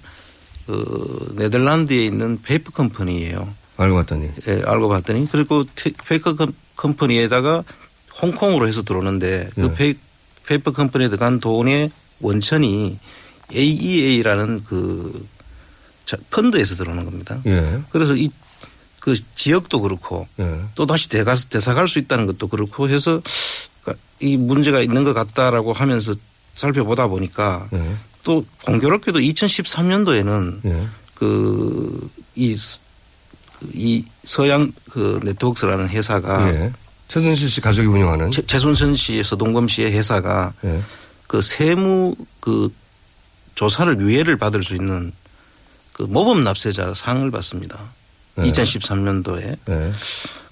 그 네덜란드에 있는 페이퍼 컴퍼니예요. 알고 봤더니. 예, 알고 봤더니 그리고 컴- 컴퍼니에다가 홍콩으로 해서 들어오는데 그 네. 페이, 페이퍼 컴퍼니에 들어간 돈의 원천이 AEA라는 그 자- 펀드에서 들어오는 겁니다. 예. 그래서 이 그 지역도 그렇고 예. 또 다시 대가 대사갈 수 있다는 것도 그렇고 해서 그러니까 이 문제가 있는 것 같다라고 하면서 살펴보다 보니까 예. 또 공교롭게도 2013년도에는 예. 그이 이 서양 그 네트워크스라는 회사가 예. 최순실 씨 가족이 운영하는. 최, 최순선 씨의 서동검 씨의 회사가 예. 그 세무 그 조사를 유예를 받을 수 있는 그 모범 납세자 상을 받습니다. 네. 2013년도에. 예.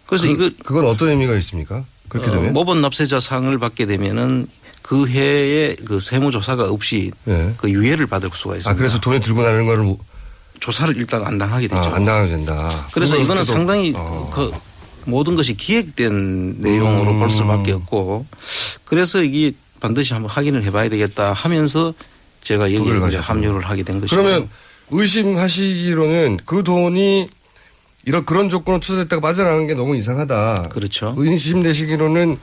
그래서 그, 이거 그건 어떤 의미가 있습니까? 그렇게 어, 되면? 모범 납세자 상을 받게 되면은 그 해에 그 세무 조사가 없이 예. 그 유예를 받을 수가 있습니다. 아, 그래서 돈이 들고 나는 거를 뭐- 조사를 일단 안 당하게 되죠. 아, 안 당하게 된다. 그래서 이거는 또- 상당히 어. 그 모든 것이 기획된 내용으로 음. 볼 수밖에 없고 그래서 이게 반드시 한번 확인을 해봐야 되겠다 하면서 제가 여기에 이제. 합류를 하게 된 것이고 그러면 의심하시기로는 그 돈이 이런 그런 조건으로 투자됐다가 빠져나가는 게 너무 이상하다. 그렇죠. 의심되시기로는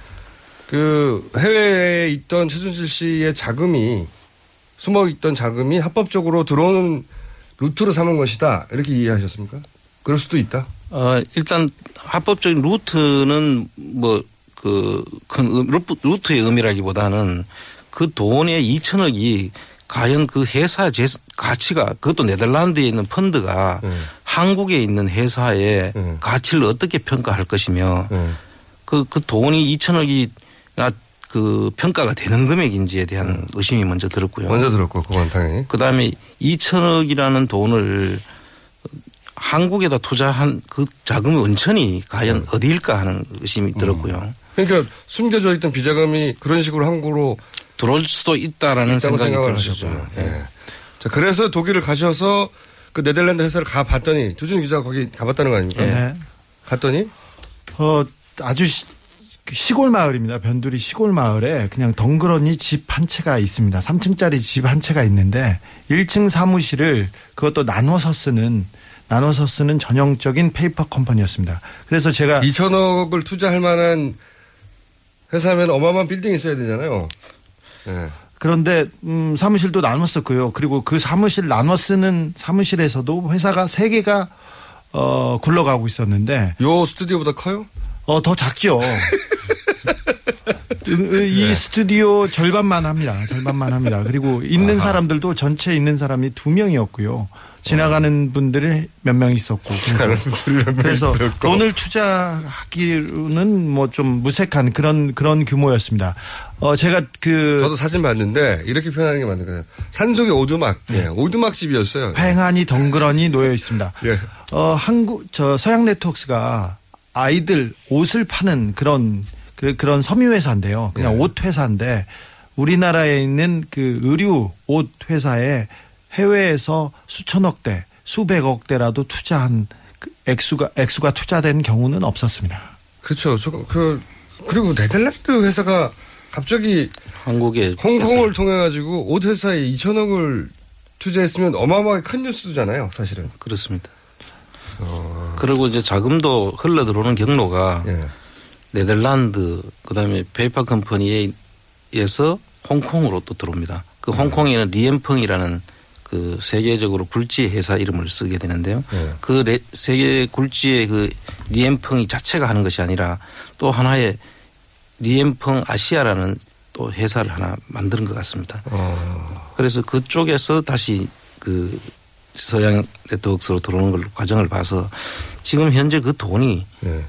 그 해외에 있던 최순실 씨의 자금이 숨어 있던 자금이 합법적으로 들어오는 루트로 삼은 것이다. 이렇게 이해하셨습니까? 그럴 수도 있다. 어, 일단 합법적인 루트는 뭐 뭐그큰 루트의 의미라기보다는 그 돈의 2천억이 과연 그 회사 재 가치가 그것도 네덜란드에 있는 펀드가 한국에 있는 회사의 가치를 어떻게 평가할 것이며 그, 그 돈이 2천억이 그 평가가 되는 금액인지에 대한 의심이 먼저 들었고요. 먼저 들었고, 그건 당연히. 그 다음에 2천억이라는 돈을 한국에다 투자한 그 자금의 원천이 과연 어디일까 하는 의심이 들었고요. 그러니까 숨겨져 있던 비자금이 그런 식으로 한국으로 들어올 수도 있다라는 생각이 들었죠. 하셨군요. 예. 자, 그래서 독일을 가셔서 그 네덜란드 회사를 가봤더니 주준 기자가 거기 가봤다는 거 아닙니까? 네. 갔더니 어, 아주 시, 시골 마을입니다. 변두리 시골 마을에 그냥 덩그러니 집 한 채가 있습니다. 3층짜리 집 한 채가 있는데 1층 사무실을 그것도 나눠서 쓰는 나눠서 쓰는 전형적인 페이퍼 컴퍼니였습니다. 그래서 제가 2천억을 투자할 만한 회사면 어마어마한 빌딩이 있어야 되잖아요. 예. 그런데 음, 사무실도 나눠 썼고요. 그리고 그 사무실 나눠 쓰는 사무실에서도 회사가 세 개가 어, 굴러가고 있었는데 요 스튜디오보다 커요? 어, 더 작죠. 이 스튜디오 절반만 합니다. 절반만 합니다. 그리고 있는 사람들도 전체 있는 사람이 두 명이었고요. 지나가는 분들이 몇 명 있었고. 그래서, 그래서 돈을 투자하기로는 뭐 좀 무색한 그런 그런 규모였습니다. 어 제가 그 저도 사진 봤는데 이렇게 표현하는 게 맞는 거예요. 산속의 오두막, 예, 오두막 집이었어요. 횡하니 덩그러니 놓여 있습니다. 예. 어 한국 저 서양 네트워크스가 아이들 옷을 파는 그런 그, 그런 섬유 회사인데요. 그냥 예. 옷 회사인데 우리나라에 있는 그 의류 옷 회사에 해외에서 수천억 대, 수백억 대라도 투자한 그 액수가 액수가 투자된 경우는 없었습니다. 그렇죠. 저, 그, 그리고 네덜란드 회사가 갑자기 한국에 홍콩을 통해 가지고 옷 회사에 2천억을 투자했으면 어마어마하게 큰 뉴스잖아요, 사실은. 그렇습니다. 그리고 이제 자금도 흘러 들어오는 경로가 예. 네덜란드 그다음에 페이퍼 컴퍼니에서 홍콩으로 또 들어옵니다. 그 홍콩에는 리앤펑이라는 그 세계적으로 굴지 회사 이름을 쓰게 되는데요. 예. 그 레- 세계 굴지의 그 리앤펑이 자체가 하는 것이 아니라 또 하나의 리앤펑 아시아라는 또 회사를 하나 만드는 것 같습니다. 어. 그래서 그쪽에서 다시 그 서양 네트웍스로 들어오는 걸 과정을 봐서 지금 현재 그 돈이 예.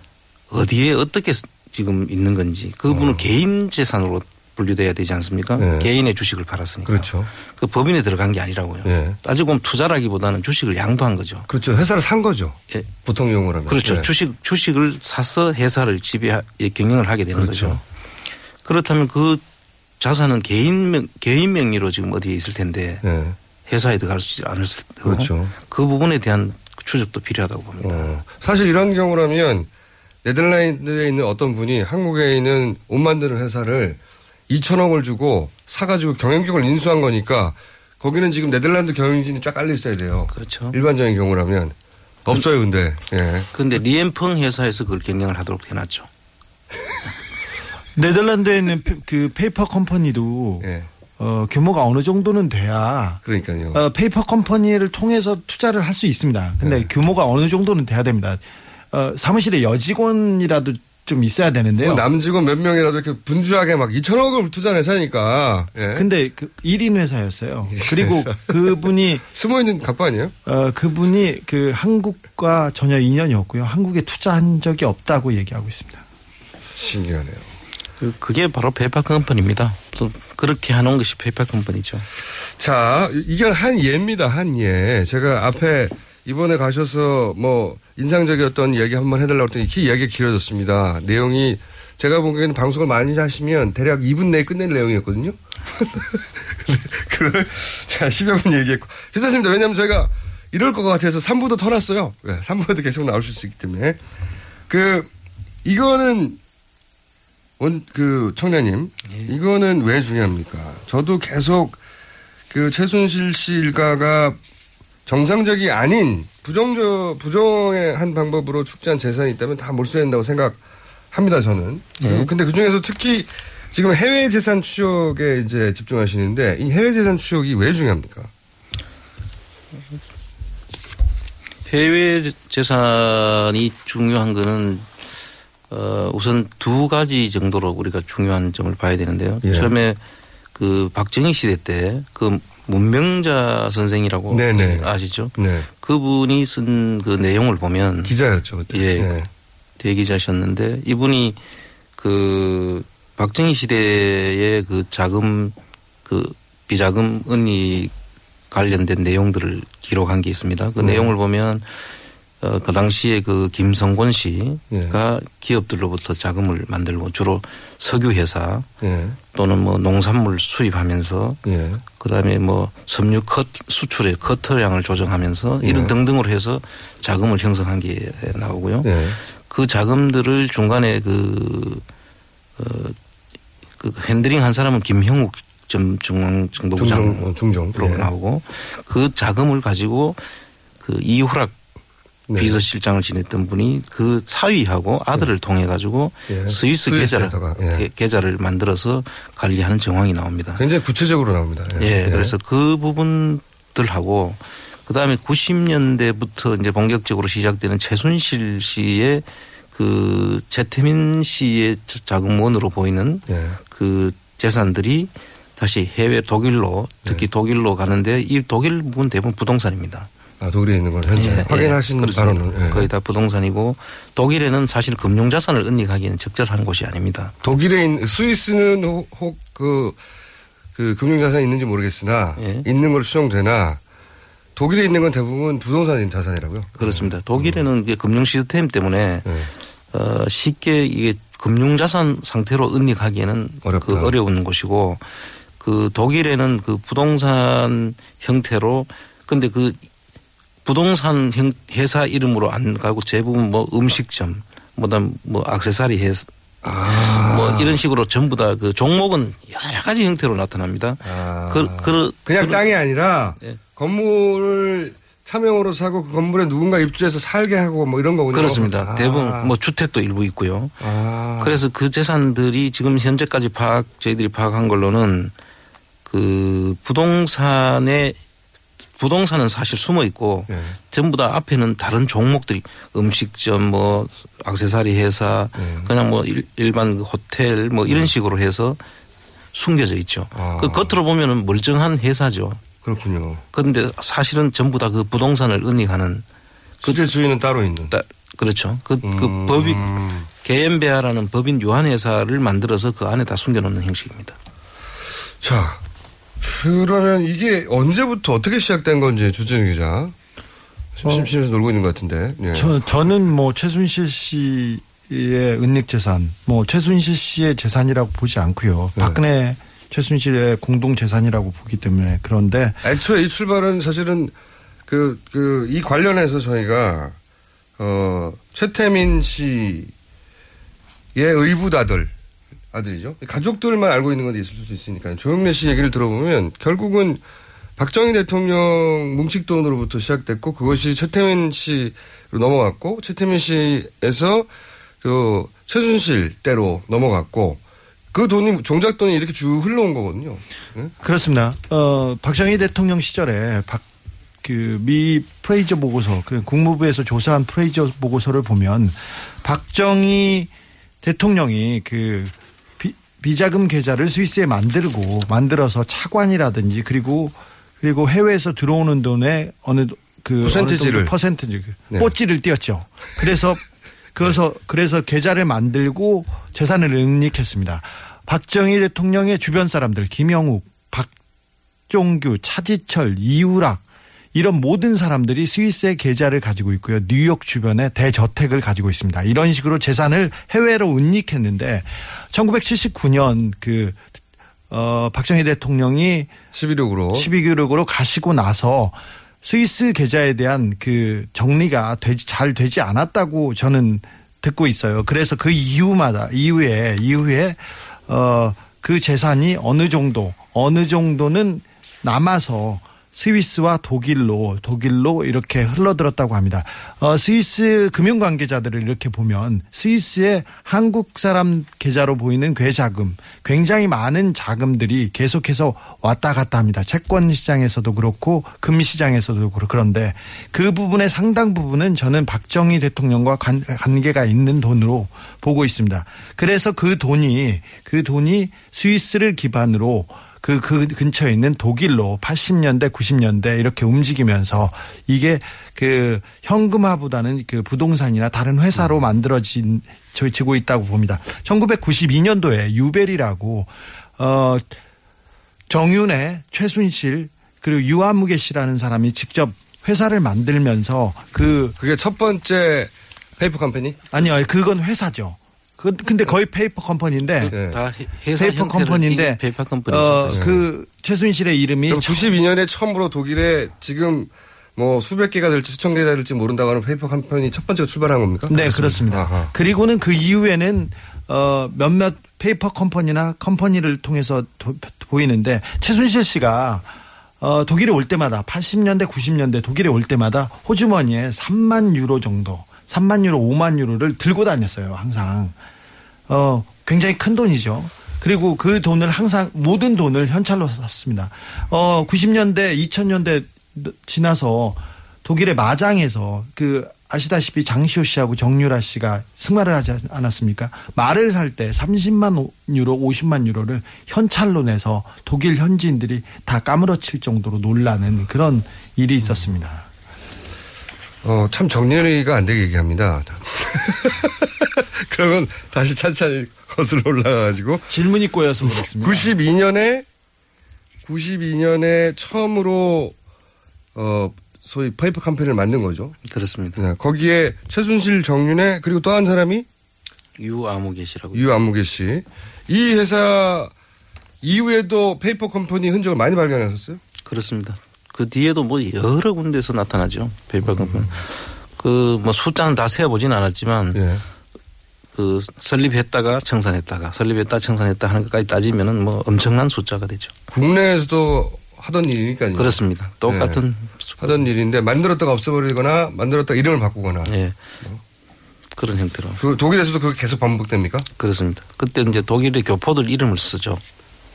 어디에 어떻게 지금 있는 건지 그분은 개인 재산으로 분류돼야 되지 않습니까? 네. 개인의 주식을 팔았으니까. 그렇죠. 그 법인에 들어간 게 아니라고요. 예. 따지고 보면 투자라기보다는 주식을 양도한 거죠. 그렇죠. 회사를 산 거죠. 예. 보통 용어로 하면. 그렇죠. 예. 주식 주식을 사서 회사를 지배 경영을 하게 되는 그렇죠. 거죠. 그렇다면 그 자산은 개인 명 개인 명의로 지금 어디에 있을 텐데 예. 회사에 들어갈 수 않았을 테고 그렇죠. 그 부분에 대한 추적도 필요하다고 봅니다. 어, 사실 이런 경우라면 네덜란드에 있는 어떤 분이 한국에 있는 옷 만드는 회사를 2천억을 주고 사가지고 경영권을 인수한 거니까 거기는 지금 네덜란드 경영진이 쫙 깔려 있어야 돼요. 그렇죠. 일반적인 경우라면 없어요, 근데. 예. 그런데 리앤펑 회사에서 그걸 경영을 하도록 해놨죠. 네덜란드에 있는 페- 그 페이퍼 컴퍼니도 어, 규모가 어느 정도는 돼야 예. 그러니까요. 어, 페이퍼 컴퍼니를 통해서 투자를 할 수 있습니다. 근데 네. 규모가 어느 정도는 돼야 됩니다. 어, 사무실에 여직원이라도 좀 있어야 되는데요. 뭐 남직원 몇 명이라도 이렇게 분주하게 막 2천억을 투자한 회사니까. 예. 근데 그 1인 회사였어요. 그리고 그분이 숨어 있는 갑부 아니에요? 어, 그분이 그 한국과 전혀 인연이 없고요. 한국에 투자한 적이 없다고 얘기하고 있습니다. 신기하네요. 그- 그게 바로 페이퍼 컴퍼니입니다. 또 그렇게 해놓은 것이 페이퍼 컴퍼니죠. 자, 이건 한 예입니다, 한 예. 제가 앞에 이번에 가셔서 뭐 인상적이었던 이야기 한번 해달라고 했더니 이 이야기가 길어졌습니다. 내용이 제가 보기에는 방송을 많이 하시면 대략 2분 내에 끝낼 내용이었거든요. 그걸 자, 10여 분 얘기했고. 괜찮습니다. 왜냐하면 저희가 이럴 것 같아서 3부도 터놨어요. 네, 3부에도 계속 나올 수 있기 때문에. 그, 이거는 원, 그, 청년님. 이거는 왜 중요합니까? 저도 계속 그 최순실 씨 일가가 정상적이 아닌 부정적, 부정의 한 방법으로 축제한 재산이 있다면 다 몰수해야 된다고 생각합니다, 저는. 네. 근데 그 중에서 특히 지금 해외 재산 추적에 이제 집중하시는데 이 해외 재산 추적이 왜 중요합니까? 해외 재산이 중요한 거는 어 우선 두 가지 정도로 우리가 중요한 점을 봐야 되는데요. 예. 처음에 그 박정희 시대 때 그 문명자 선생이라고 네네. 아시죠? 네. 그분이 쓴 그 내용을 보면 기자였죠. 그때. 예. 네. 대기자셨는데 이분이 그 박정희 시대의 그 자금 그 비자금 은닉 관련된 내용들을 기록한 게 있습니다. 그 네. 내용을 보면 어, 그 당시에 그 김성곤 씨가 예. 기업들로부터 자금을 만들고 주로 석유 회사 예. 또는 뭐 농산물 수입하면서 예. 그다음에 뭐 섬유 컷 수출의 커터량을 조정하면서 이런 예. 등등으로 해서 자금을 형성한 게 나오고요. 예. 그 자금들을 중간에 그, 어, 그 핸들링 한 사람은 김형욱 전 중앙 정보부장 중정, 어, 예. 나오고 그 자금을 가지고 그 이후락 네. 비서실장을 지냈던 분이 그 사위하고 아들을 통해 가지고 예. 스위스 계좌를 예. 계- 계좌를 만들어서 관리하는 정황이 나옵니다. 굉장히 구체적으로 나옵니다. 예, 그래서 그 부분들하고 그다음에 90년대부터 이제 본격적으로 시작되는 최순실 씨의 그 최태민 씨의 자- 자금원으로 보이는 예. 그 재산들이 다시 해외 독일로 특히 독일로 가는데 이 독일 부분 대부분 부동산입니다. 아, 독일에 있는 건 현재 예, 확인하신 예. 바로는 예. 거의 다 부동산이고 독일에는 사실 금융 자산을 은닉하기에는 적절한 곳이 아닙니다. 독일에 있는 스위스는 혹그 그 금융 자산이 있는지 모르겠으나 예. 있는 걸 추정되나 독일에 있는 건 대부분 부동산 자산이라고요. 그렇습니다. 독일에는 이게 금융 시스템 때문에 네. 어, 쉽게 이게 금융 자산 상태로 은닉하기에는 어렵다. 그 어려운 곳이고 그 독일에는 그 부동산 형태로 근데 그 부동산 형, 회사 이름으로 안 가고 대부분 뭐 음식점 뭐다음 뭐 악세사리 회사 뭐 이런 식으로 전부 다 그 종목은 여러 가지 형태로 나타납니다. 그, 그, 그냥 그- 땅이 아니라 예. 건물을 차명으로 사고 그 건물에 누군가 입주해서 살게 하고 뭐 이런 거군요. 그렇습니다. 아. 대부분 뭐 주택도 일부 있고요. 아. 그래서 그 재산들이 지금 현재까지 파악 저희들이 파악한 걸로는 그 부동산에 부동산은 사실 숨어 있고 예. 전부 다 앞에는 다른 종목들이 음식점 뭐 악세사리 회사 예. 그냥 뭐 일, 일반 그 호텔 뭐 이런 식으로 해서 숨겨져 있죠. 아. 그 겉으로 보면은 멀쩡한 회사죠. 그렇군요. 그런데 사실은 전부 다 그 부동산을 은닉하는 실제 주인은 따로 있는. 따- 그렇죠. 그, 그 음. 법이 개엠베아라는 법인 유한회사를 만들어서 그 안에 다 숨겨놓는 형식입니다. 자, 그러면 이게 언제부터 어떻게 시작된 건지 주진 기자. 심심해서 놀고 있는 것 같은데. 예. 저, 저는 뭐 최순실 씨의 은닉 재산, 뭐 최순실 씨의 재산이라고 보지 않고요. 네. 박근혜 최순실의 공동 재산이라고 보기 때문에 그런데 애초에 이 출발은 사실은 그, 그, 이 관련해서 저희가, 어, 최태민 씨의 의붓아들, 아들이죠. 가족들만 알고 있는 건 있을 수 있으니까요. 조영래 씨 얘기를 들어보면 결국은 박정희 대통령 뭉식 돈으로부터 시작됐고 그것이 최태민 씨로 넘어갔고 최태민 씨에서 그 최순실 때로 넘어갔고 그 돈이 종작 돈이 이렇게 쭉 흘러온 거거든요. 예? 그렇습니다. 어, 박정희 대통령 시절에 박, 그, 미 프레이저 보고서, 그 국무부에서 조사한 프레이저 보고서를 보면 박정희 대통령이 그 비, 비자금 계좌를 스위스에 만들고 만들어서 차관이라든지 그리고 그리고 해외에서 들어오는 돈의 어느 그 정도 퍼센트지 네. 뽀찌를 띄었죠. 그래서 그래서 그래서 계좌를 만들고 재산을 은닉했습니다. 박정희 대통령의 주변 사람들 김영욱, 박종규, 차지철, 이우락 이런 모든 사람들이 스위스에 계좌를 가지고 있고요. 뉴욕 주변에 대저택을 가지고 있습니다. 이런 식으로 재산을 해외로 은닉했는데 1979년 그 어, 박정희 대통령이 12력으로 12력으로 가시고 나서 스위스 계좌에 대한 그 정리가 되지 잘 되지 않았다고 저는 듣고 있어요. 그래서 그 이후마다 이후에 이후에 어 그 재산이 어느 정도 어느 정도는 남아서 스위스와 독일로 독일로 이렇게 흘러들었다고 합니다. 어, 스위스 금융 관계자들을 이렇게 보면 스위스의 한국 사람 계좌로 보이는 괴자금 굉장히 많은 자금들이 계속해서 왔다 갔다 합니다. 채권 시장에서도 그렇고 금 시장에서도 그렇고 그런데 그 부분의 상당 부분은 저는 박정희 대통령과 관, 관계가 있는 돈으로 보고 있습니다. 그래서 그 돈이 그 돈이 스위스를 기반으로 그, 그 근처에 있는 독일로 80년대, 90년대 이렇게 움직이면서 이게 그 현금화보다는 그 부동산이나 다른 회사로 만들어진, 지고 있다고 봅니다. 1992년도에 유벨이라고, 어, 정윤회 최순실 그리고 유아무개 씨라는 사람이 직접 회사를 만들면서 그. 그게 첫 번째 페이퍼 컴퍼니? 아니요, 그건 회사죠. 그 근데 거의 페이퍼 컴퍼니인데 네. 다 회사 페이퍼 컴퍼니인데 띈 페이퍼 컴퍼니죠. 어. 그 최순실의 이름이 그럼 92년에 처음으로 독일에 지금 뭐 수백 개가 될지 수천 개가 될지 모른다고 하는 페이퍼 컴퍼니 첫 번째가 출발한 겁니까? 네, 그렇습니다. 아하. 그리고는 그 이후에는 어 몇몇 페이퍼 컴퍼니나 컴퍼니를 통해서 도- 보이는데 최순실 씨가 어 독일에 올 때마다 80년대 90년대 독일에 올 때마다 호주머니에 3만 유로 정도 3만 유로 5만 유로를 들고 다녔어요 항상 어 굉장히 큰 돈이죠. 그리고 그 돈을 항상 모든 돈을 현찰로 썼습니다. 어 90년대 2000년대 지나서 독일의 마장에서 그 아시다시피 장시호 씨하고 정유라 씨가 승마를 하지 않았습니까? 말을 살 때 30만 유로, 50만 유로를 현찰로 내서 독일 현지인들이 다 까무러칠 정도로 놀라는 그런 일이 있었습니다. 어, 참 정리가 안 되게 얘기합니다. 그러면 다시 찬찬히 거슬러 올라가가지고. 질문이 꼬여서 그렇습니다. 92년에, 92년에 처음으로, 어, 소위 페이퍼 컴퍼니를 만든 거죠. 그렇습니다. 네, 거기에 최순실 정윤회 그리고 또 한 사람이 유아무개 씨라고. 유아무개 씨. 이 회사 이후에도 페이퍼 컴퍼니 흔적을 많이 발견하셨어요? 그렇습니다. 그 뒤에도 뭐 여러 군데서 나타나죠. 페이퍼 컴퍼니. 그뭐 숫자는 다 세어보진 않았지만 예. 그 설립했다가 청산했다가 설립했다 청산했다 하는 것까지 따지면은 뭐 엄청난 숫자가 되죠. 국내에서도 하던 일이니까요. 그렇습니다. 똑같은 네. 하던 일인데 만들었다가 없애버리거나 만들었다가 이름을 바꾸거나. 예. 그런 형태로. 그 독일에서도 그게 계속 반복됩니까? 그렇습니다. 그때 이제 독일의 교포들 이름을 쓰죠.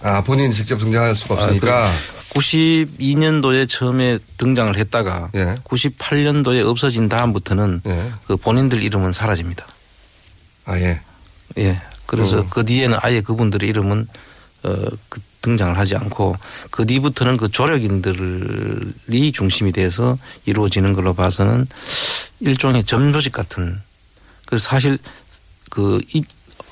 아, 본인이 직접 등장할 수가 없으니까. 아, 그 92년도에 처음에 등장을 했다가 예. 98년도에 없어진 다음부터는 예. 그 본인들 이름은 사라집니다. 아, 예. 예. 그래서 어. 그 뒤에는 아예 그분들의 이름은 어, 그 등장을 하지 않고 그 뒤부터는 그 조력인들이 중심이 돼서 이루어지는 걸로 봐서는 일종의 점조직 같은 그래서 사실 그 이,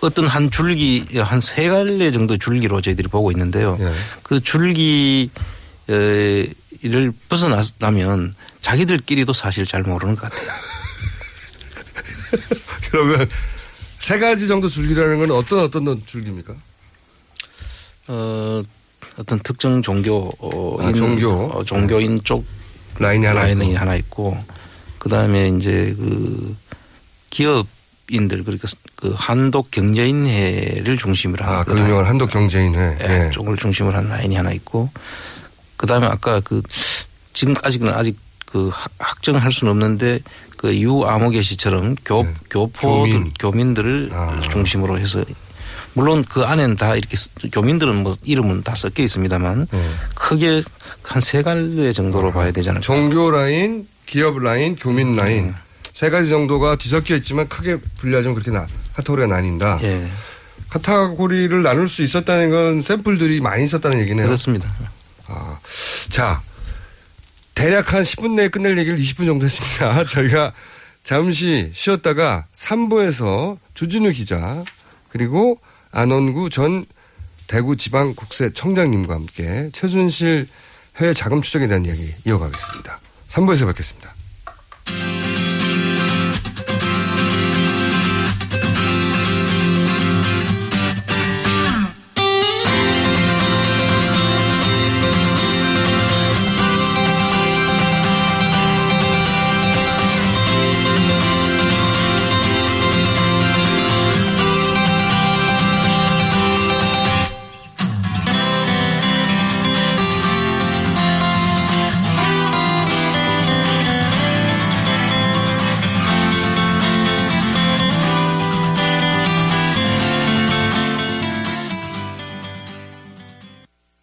어떤 한 줄기 한 세 갈래 정도 줄기로 저희들이 보고 있는데요. 예. 그 줄기 를 벗어나면 자기들끼리도 사실 잘 모르는 것 같아요. 그러면 세 가지 정도 줄기라는 건 어떤 어떤 줄기입니까? 어, 어떤 특정 종교인, 아, 종교. 어, 종교인 쪽 라인이 하나 라인이 있고. 하나 있고, 그 다음에 이제 그 기업 인들, 그러니까 그 한독 경제인회를 중심으로 한. 아, 그 유명한 한독 경제인회. 예, 예. 쪽을 중심으로 한 라인이 하나 있고, 그 다음에 아까 그 지금까지는 아직 그 학- 확정할 수는 없는데 그 유아모개 씨처럼 교, 교포들, 교민. 교민들을 중심으로 해서 물론 그 안에는 다 이렇게 쓰- 교민들은 뭐 이름은 다 섞여 있습니다만 크게 한 세 갈래 정도로 봐야 되지 않을까. 종교 라인, 기업 라인, 교민 라인 세 가지 정도가 뒤섞여 있지만 크게 분리하자면 그렇게 나, 카테고리가 나뉜다. 예. 카테고리를 나눌 수 있었다는 건 샘플들이 많이 있었다는 얘기네요. 그렇습니다. 아, 자, 대략 한 10분 내에 끝낼 얘기를 20분 정도 했습니다. 저희가 잠시 쉬었다가 3부에서 주진우 기자 그리고 안원구 전 대구지방국세청장님과 함께 최순실 해외 자금 추적에 대한 이야기 이어가겠습니다. 3부에서 뵙겠습니다.